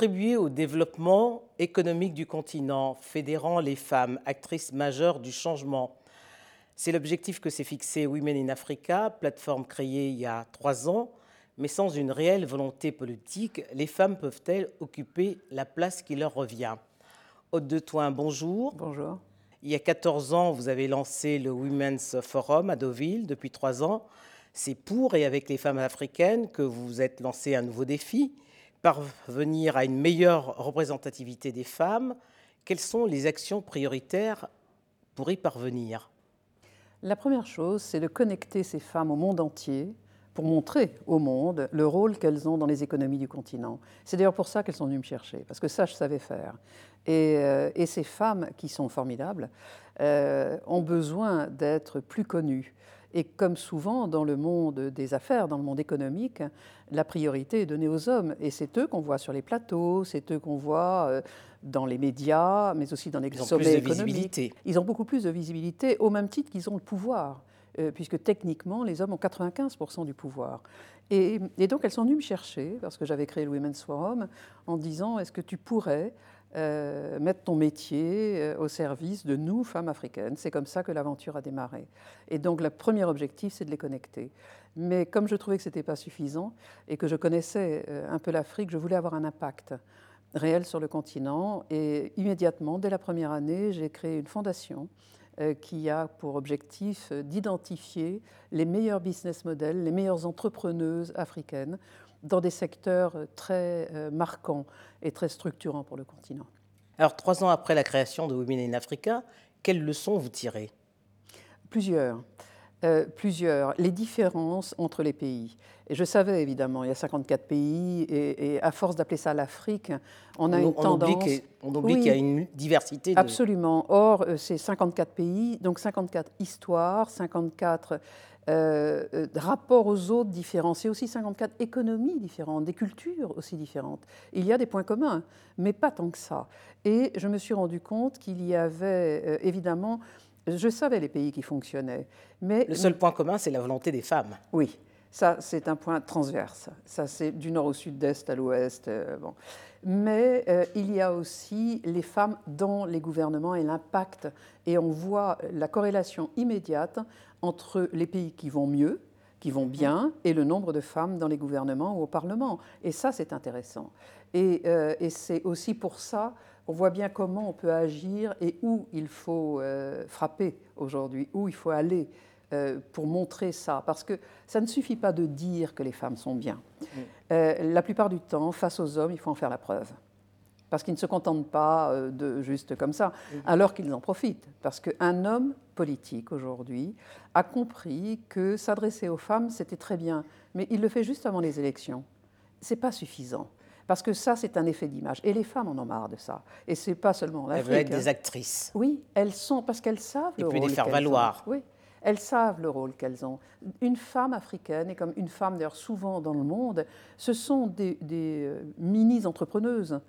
Contribuer au développement économique du continent, fédérant les femmes, actrices majeures du changement. C'est l'objectif que s'est fixé Women in Africa, plateforme créée il y a trois ans. Mais sans une réelle volonté politique, les femmes peuvent-elles occuper la place qui leur revient? Haute de Toin, bonjour. Bonjour. Il y a 14 ans, vous avez lancé le Women's Forum à Deauville. Depuis trois ans, c'est pour et avec les femmes africaines que vous vous êtes lancé un nouveau défi, parvenir à une meilleure représentativité des femmes. Quelles sont les actions prioritaires pour y parvenir? La première chose, c'est de connecter ces femmes au monde entier pour montrer au monde le rôle qu'elles ont dans les économies du continent. C'est d'ailleurs pour ça qu'elles sont venues me chercher, parce que ça, je savais faire. Et, euh, ces femmes, qui sont formidables, euh, ont besoin d'être plus connues. Et comme souvent dans le monde des affaires, dans le monde économique, la priorité est donnée aux hommes. Et c'est eux qu'on voit sur les plateaux, c'est eux qu'on voit euh, dans les médias, mais aussi dans les Ils sommets économiques. Ils ont beaucoup plus de visibilité, au même titre qu'ils ont le pouvoir. Euh, puisque techniquement, les hommes ont 95% du pouvoir. Et, donc, elles sont venues me chercher, parce que j'avais créé le Women's Forum, en disant, est-ce que tu pourrais euh, mettre ton métier euh, au service de nous, femmes africaines C'est comme ça que l'aventure a démarré. Et donc, le premier objectif, c'est de les connecter. Mais comme je trouvais que ce n'était pas suffisant, et que je connaissais un peu l'Afrique, je voulais avoir un impact réel sur le continent. Et immédiatement, dès la première année, j'ai créé une fondation euh, qui a pour objectif euh, d'identifier les meilleurs business models, les meilleures entrepreneuses africaines dans des secteurs euh, très marquants et très structurants pour le continent. Alors, trois ans après la création de Women in Africa, quelles leçons vous tirez? Plusieurs. Euh, plusieurs, les différences entre les pays. Et je savais évidemment, il y a 54 pays, et, à force d'appeler ça l'Afrique, on a une tendance. on oublie qu'il y a une diversité. Absolument. Or, euh, c'est 54 pays, donc 54 histoires, 54 euh, rapports aux autres différents. C'est aussi 54 économies différentes, des cultures aussi différentes. Il y a des points communs, mais pas tant que ça. Et je me suis rendu compte qu'il y avait évidemment je savais les pays qui fonctionnaient. Mais le seul point commun, c'est la volonté des femmes. Oui, ça, c'est un point transverse. Ça, c'est du nord au sud, d'est à l'ouest. Euh, bon. Mais euh, il y a aussi les femmes dans les gouvernements et l'impact. Et on voit la corrélation immédiate entre les pays qui vont mieux, qui vont bien, et le nombre de femmes dans les gouvernements ou au Parlement. Et ça, c'est intéressant. Et, euh, et c'est aussi pour ça on voit bien comment on peut agir et où il faut euh, frapper aujourd'hui, où il faut aller euh, pour montrer ça. Parce que ça ne suffit pas de dire que les femmes sont bien. Mm. Euh, la plupart du temps, face aux hommes, il faut en faire la preuve. Parce qu'ils ne se contentent pas de juste comme ça, alors qu'ils en profitent. Parce qu'un homme politique aujourd'hui a compris que s'adresser aux femmes, c'était très bien, mais il le fait juste avant les élections. Ce n'est pas suffisant. Parce que ça, c'est un effet d'image. Et les femmes en ont marre de ça. Et c'est pas seulement en. Elles veulent être des actrices. Oui, elles sont, parce qu'elles savent le rôle. Et puis les faire valoir. Oui, elles savent le rôle qu'elles ont. Une femme africaine, et comme une femme d'ailleurs souvent dans le monde, ce sont des, euh, mini-entrepreneuses.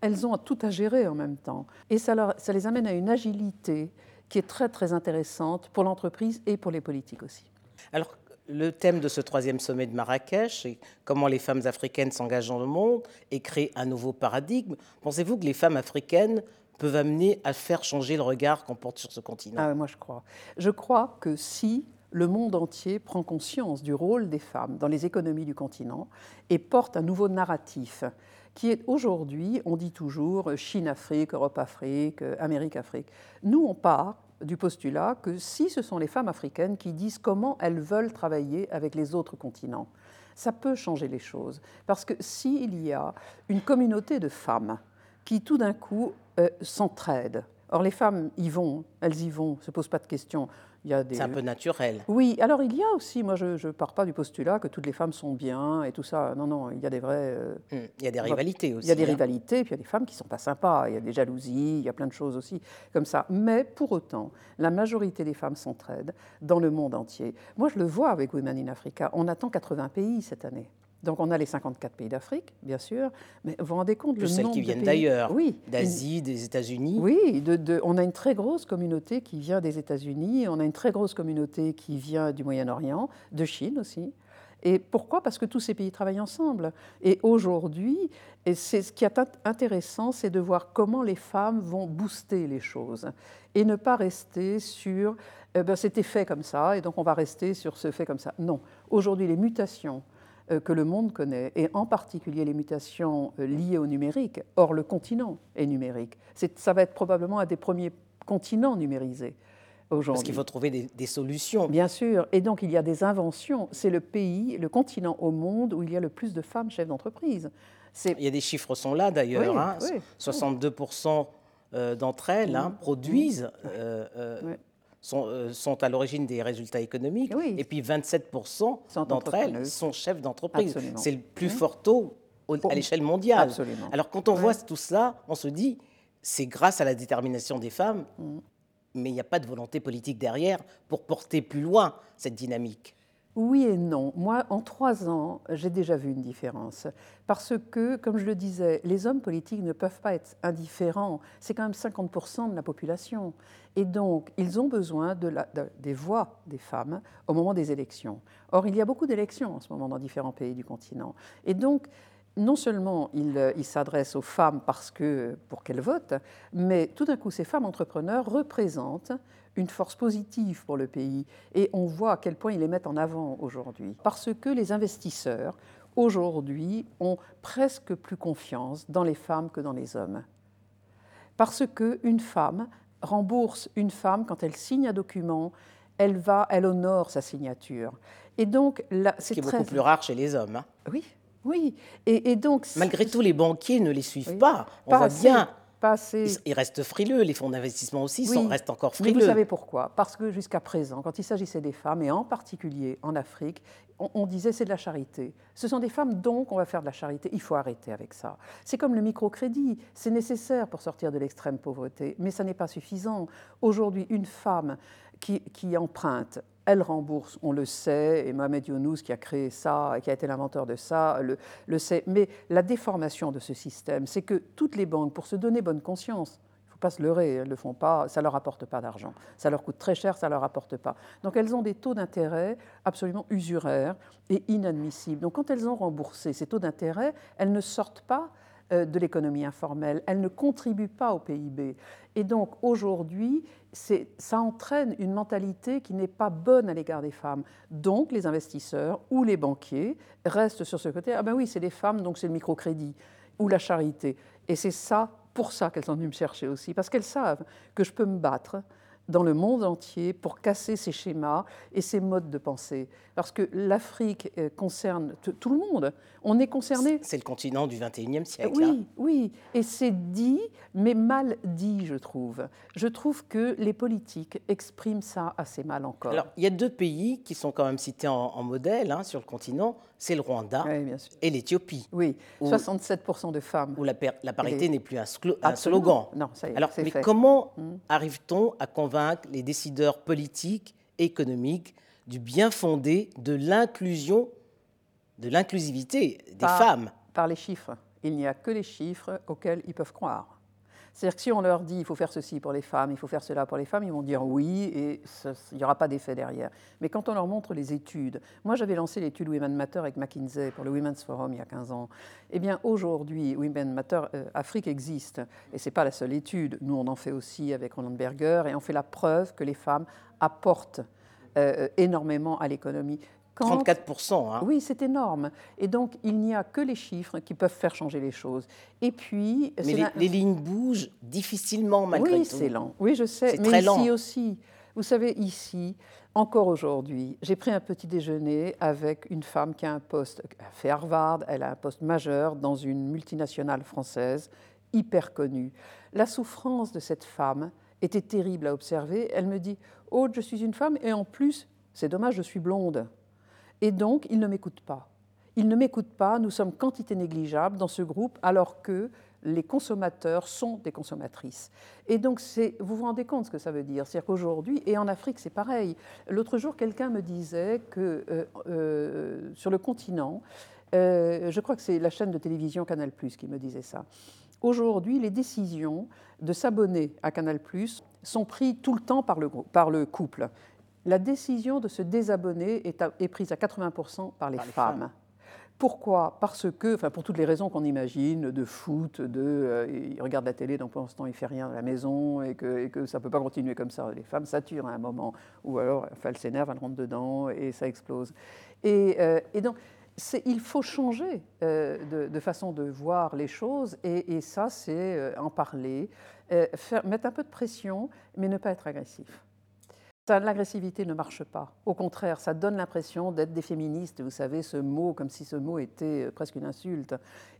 Elles ont tout à gérer en même temps. Et ça, ça les amène à une agilité qui est très très intéressante pour l'entreprise et pour les politiques aussi. Alors, le thème de ce troisième sommet de Marrakech est comment les femmes africaines s'engagent dans le monde et créent un nouveau paradigme. Pensez-vous que les femmes africaines peuvent amener à faire changer le regard qu'on porte sur ce continent? Ah, Moi, je crois. Je crois que si le monde entier prend conscience du rôle des femmes dans les économies du continent et porte un nouveau narratif qui est aujourd'hui, on dit toujours Chine-Afrique, Europe-Afrique, Amérique-Afrique. Nous, on part du postulat que si ce sont les femmes africaines qui disent comment elles veulent travailler avec les autres continents, ça peut changer les choses. Parce que s'il y a une communauté de femmes qui tout d'un coup euh, s'entraident, or les femmes y vont, elles y vont, se posent pas de questions, c'est un peu naturel. Oui, alors il y a aussi, moi je ne pars pas du postulat que toutes les femmes sont bien et tout ça. Non, non, il y a des vrais. Euh, hum, il y a des rivalités aussi. Il y a des hein. rivalités, puis il y a des femmes qui ne sont pas sympas, il y a des jalousies, il y a plein de choses aussi comme ça. Mais pour autant, la majorité des femmes s'entraident dans le monde entier. Moi je le vois avec Women in Africa, on attend 80 pays cette année. Donc on a les 54 pays d'Afrique, bien sûr, mais vous vous rendez compte Plus le celles nombre qui viennent d'ailleurs, Oui, d'Asie, des États-Unis. oui, de- de- on a une très grosse communauté qui vient des États-Unis, on a une très grosse communauté qui vient du Moyen-Orient, de Chine aussi. Et pourquoi? Parce que tous ces pays travaillent ensemble. Et aujourd'hui, ce qui est int- intéressant, c'est de voir comment les femmes vont booster les choses et ne pas rester sur eh ben, c'était fait comme ça et donc on va rester sur ce fait comme ça. Non, aujourd'hui les mutations que le monde connaît, et en particulier les mutations euh, liées au numérique. Or, le continent est numérique. Ça va être probablement un des premiers continents numérisés aujourd'hui. Parce qu'il faut trouver des, des solutions. Bien sûr. Et donc, il y a des inventions. C'est le pays, le continent au monde où il y a le plus de femmes chefs d'entreprise. Il y a des chiffres sont là d'ailleurs. Oui, hein. oui. 62% euh, d'entre elles hein, produisent, euh, euh. Sont, euh, sont à l'origine des résultats économiques. Oui. Et puis 27% Sont d'entre elles sont chefs d'entreprise. C'est le plus fort taux à l'échelle mondiale. Absolument. Alors quand on voit tout cela, on se dit, c'est grâce à la détermination des femmes, Mm. mais il n'y a pas de volonté politique derrière pour porter plus loin cette dynamique. Oui et non. Moi, en trois ans, j'ai déjà vu une différence. Parce que, comme je le disais, les hommes politiques ne peuvent pas être indifférents. C'est quand même 50% de la population. Et donc, ils ont besoin des voix des femmes au moment des élections. Or, il y a beaucoup d'élections en ce moment dans différents pays du continent. Et donc, non seulement ils euh, ils s'adressent aux femmes parce que, pour qu'elles votent, mais tout d'un coup, ces femmes entrepreneurs représentent une force positive pour le pays. Et on voit à quel point ils les mettent en avant aujourd'hui. Parce que les investisseurs, aujourd'hui, ont presque plus confiance dans les femmes que dans les hommes. Parce qu'une femme rembourse une femme quand elle signe un document, elle va, elle honore sa signature. Et donc, Ce c'est très... beaucoup plus rare chez les hommes. hein. Oui, oui. Et, et donc... Malgré tout, les banquiers ne les suivent Oui. pas. On pas voit assez, bien. Pas assez. Ils, ils restent frileux, les fonds d'investissement aussi Oui. sont, restent encore Mais frileux. vous savez pourquoi? Parce que jusqu'à présent, quand il s'agissait des femmes, et en particulier en Afrique, on, on disait c'est de la charité. Ce sont des femmes, donc on va faire de la charité. Il faut arrêter avec ça. C'est comme le microcrédit. C'est nécessaire pour sortir de l'extrême pauvreté, mais ça n'est pas suffisant. Aujourd'hui, une femme qui, qui emprunte, elle rembourse, on le sait, et Mohamed Younous qui a créé ça, qui a été l'inventeur de ça, le, sait. Mais la déformation de ce système, c'est que toutes les banques, pour se donner bonne conscience, il faut pas se leurrer, elles ne le font pas, ça ne leur apporte pas d'argent. Ça leur coûte très cher, ça ne leur apporte pas. Donc elles ont des taux d'intérêt absolument usuraires et inadmissibles. Donc quand elles ont remboursé ces taux d'intérêt, elles ne sortent pas de l'économie informelle, elles ne contribuent pas au PIB. Et donc aujourd'hui, ça entraîne une mentalité qui n'est pas bonne à l'égard des femmes. Donc les investisseurs ou les banquiers restent sur ce côté, ah ben oui, c'est les femmes, donc c'est le microcrédit ou la charité. Et c'est ça, pour ça qu'elles sont venues me chercher aussi, parce qu'elles savent que je peux me battre dans le monde entier pour casser ces schémas et ces modes de pensée. Parce que l'Afrique euh, concerne tout le monde. On est concerné. C'est le continent du 21e siècle. hein. Oui, oui. Et c'est dit, mais mal dit, je trouve. Je trouve que les politiques expriment ça assez mal encore. Alors, il y a deux pays qui sont quand même cités en, en modèle hein, sur le continent, c'est le Rwanda oui, bien sûr. et l'Éthiopie, Oui, Où- 67% de femmes. où la, parité Et- n'est plus un, slogan. Non, ça y est, Alors, mais fait. comment Mm. arrive-t-on à convaincre les décideurs politiques économiques du bien fondé de l'inclusion, de l'inclusivité des Par- femmes Par les chiffres. Il n'y a que les chiffres auxquels ils peuvent croire. C'est-à-dire que si on leur dit il faut faire ceci pour les femmes, il faut faire cela pour les femmes, ils vont dire oui et ce- il n'y aura pas d'effet derrière. Mais quand on leur montre les études, moi j'avais lancé l'étude Women Matter avec McKinsey pour le Women's Forum il y a 15 ans. Eh bien aujourd'hui, Women Matter, euh, Afrique existe et c'est pas la seule étude. Nous on en fait aussi avec Roland Berger et on fait la preuve que les femmes apportent euh, énormément à l'économie. Quand- 34%. hein. oui, c'est énorme. Et donc, il n'y a que les chiffres qui peuvent faire changer les choses. Et puis, Mais les, la- les lignes bougent difficilement malgré oui, tout. c'est lent. Oui, je sais. Mais très ici lent. aussi, vous savez, ici, encore aujourd'hui, j'ai pris un petit déjeuner avec une femme qui a un poste, elle a fait Harvard, elle a un poste majeur dans une multinationale française, hyper connue. La souffrance de cette femme était terrible à observer. Elle me dit Oh, je suis une femme et en plus, c'est dommage, je suis blonde. Et donc, il ne m'écoute pas. Il ne m'écoute pas, nous sommes quantité négligeable dans ce groupe, alors que les consommateurs sont des consommatrices. Et donc, vous vous rendez compte ce que ça veut dire C'est-à-dire qu'aujourd'hui, et en Afrique, c'est pareil. L'autre jour, quelqu'un me disait que euh, euh, sur le continent, Euh, je crois que c'est la chaîne de télévision Canal ⁇ qui me disait ça. Aujourd'hui, les décisions de s'abonner à Canal ⁇ sont prises tout le temps par le couple. La décision de se désabonner est, est prise à 80% par les femmes. Pourquoi? Parce que, enfin pour toutes les raisons qu'on imagine, de foot, de euh, il regarde la télé, donc pendant ce temps il fait rien à la maison et que, que ça ne peut pas continuer comme ça. Les femmes saturent à un moment, ou alors enfin, elles s'énervent, elles rentrent dedans et ça explose. Et, euh, et donc il faut changer euh, de, façon de voir les choses et, et ça c'est en parler, faire, mettre un peu de pression, mais ne pas être agressif. L'agressivité ne marche pas. Au contraire, ça donne l'impression d'être des féministes. Vous savez, ce mot, comme si ce mot était euh, presque une insulte.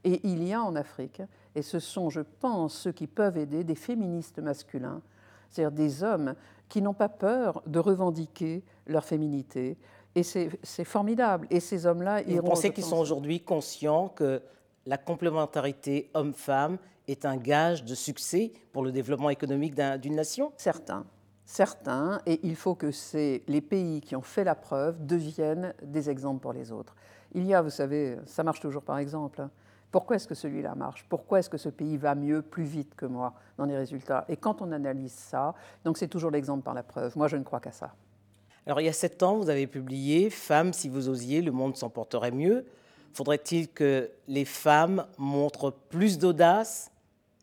Et il y a en Afrique, et ce sont, je pense, ceux qui peuvent aider, des féministes masculins, c'est-à-dire des hommes qui n'ont pas peur de revendiquer leur féminité. Et c'est formidable. Et ces hommes-là, ils Vous pensez qu'ils sont aujourd'hui conscients que la complémentarité homme-femme est un gage de succès pour le développement économique d'une nation? Certains certains, et il faut que les pays qui ont fait la preuve deviennent des exemples pour les autres. Il y a, vous savez, ça marche toujours par exemple. Hein. Pourquoi est-ce que celui-là marche? Pourquoi est-ce que ce pays va mieux, plus vite que moi dans les résultats? Et quand on analyse ça, donc c'est toujours l'exemple par la preuve. Moi, je ne crois qu'à ça. Alors, il y a sept ans, vous avez publié Femmes, si vous osiez, le monde s'en porterait mieux. Faudrait-il que les femmes montrent plus d'audace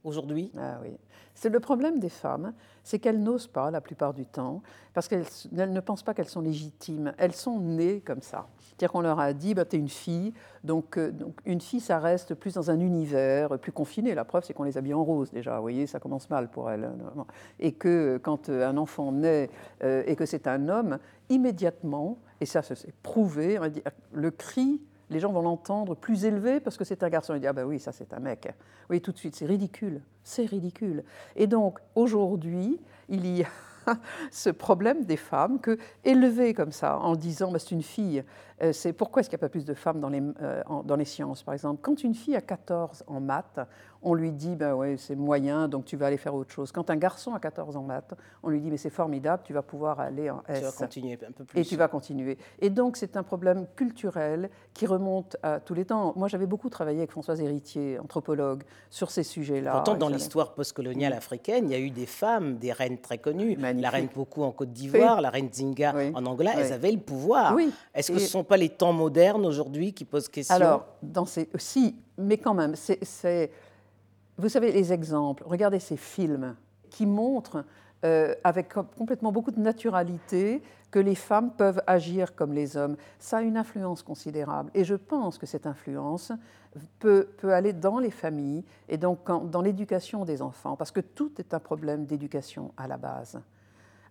aujourd'hui? Ah oui. C'est le problème des femmes, c'est qu'elles n'osent pas la plupart du temps, parce qu'elles ne pensent pas qu'elles sont légitimes. Elles sont nées comme ça. C'est-à-dire qu'on leur a dit, bah, tu es une fille, donc, euh, donc, une fille, ça reste plus dans un univers plus confiné. La preuve, c'est qu'on les habille en rose déjà. Vous voyez, ça commence mal pour elles. Et que quand euh, un enfant naît euh, et que c'est un homme, immédiatement, et ça c'est prouvé, le cri les gens vont l'entendre plus élevé parce que c'est un garçon. Ils disent Ah ben oui, ça c'est un mec. Oui, tout de suite, c'est ridicule. C'est ridicule. Et donc, aujourd'hui, il y a ce problème des femmes que, élevées comme ça, en disant bah, c'est une fille, euh, c'est pourquoi est-ce qu'il n'y a pas plus de femmes dans les, euh, dans les sciences, par exemple? Quand une fille a 14 en maths, on lui dit ben ouais, c'est moyen, donc tu vas aller faire autre chose. Quand un garçon a 14 en maths, on lui dit mais c'est formidable, tu vas pouvoir aller en S. Tu vas continuer un peu plus. Et tu vas continuer. Et donc c'est un problème culturel qui remonte à tous les temps. Moi j'avais beaucoup travaillé avec Françoise Héritier, anthropologue, sur ces sujets-là. Pourtant dans l'histoire postcoloniale africaine, il y a eu des femmes, des reines très connues. La reine Pokou en Côte d'Ivoire, la reine Zinga en Angola, elles avaient le pouvoir. Est-ce que ce ne sont pas les temps modernes aujourd'hui qui posent question? Alors, dans ces... si, mais quand même, c'est... Vous savez, les exemples, regardez ces films qui montrent euh, avec complètement beaucoup de naturalité que les femmes peuvent agir comme les hommes. Ça a une influence considérable. Et je pense que cette influence peut, peut aller dans les familles et donc dans l'éducation des enfants, parce que tout est un problème d'éducation à la base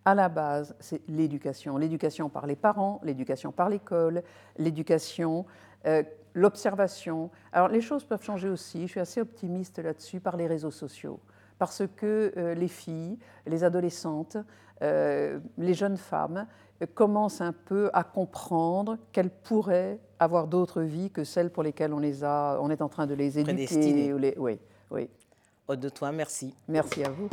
à la base, c'est l'éducation. L'éducation par les parents, l'éducation par l'école, l'éducation, euh, l'observation. Alors les choses peuvent changer aussi, je suis assez optimiste là-dessus, par les réseaux sociaux. Parce que euh, les filles, les adolescentes, euh, les jeunes femmes commencent un peu à comprendre qu'elles pourraient avoir d'autres vies que celles pour lesquelles on, les a, on est en train de les éduquer. Les... Oui, oui. Aude de toi, merci. Merci à vous.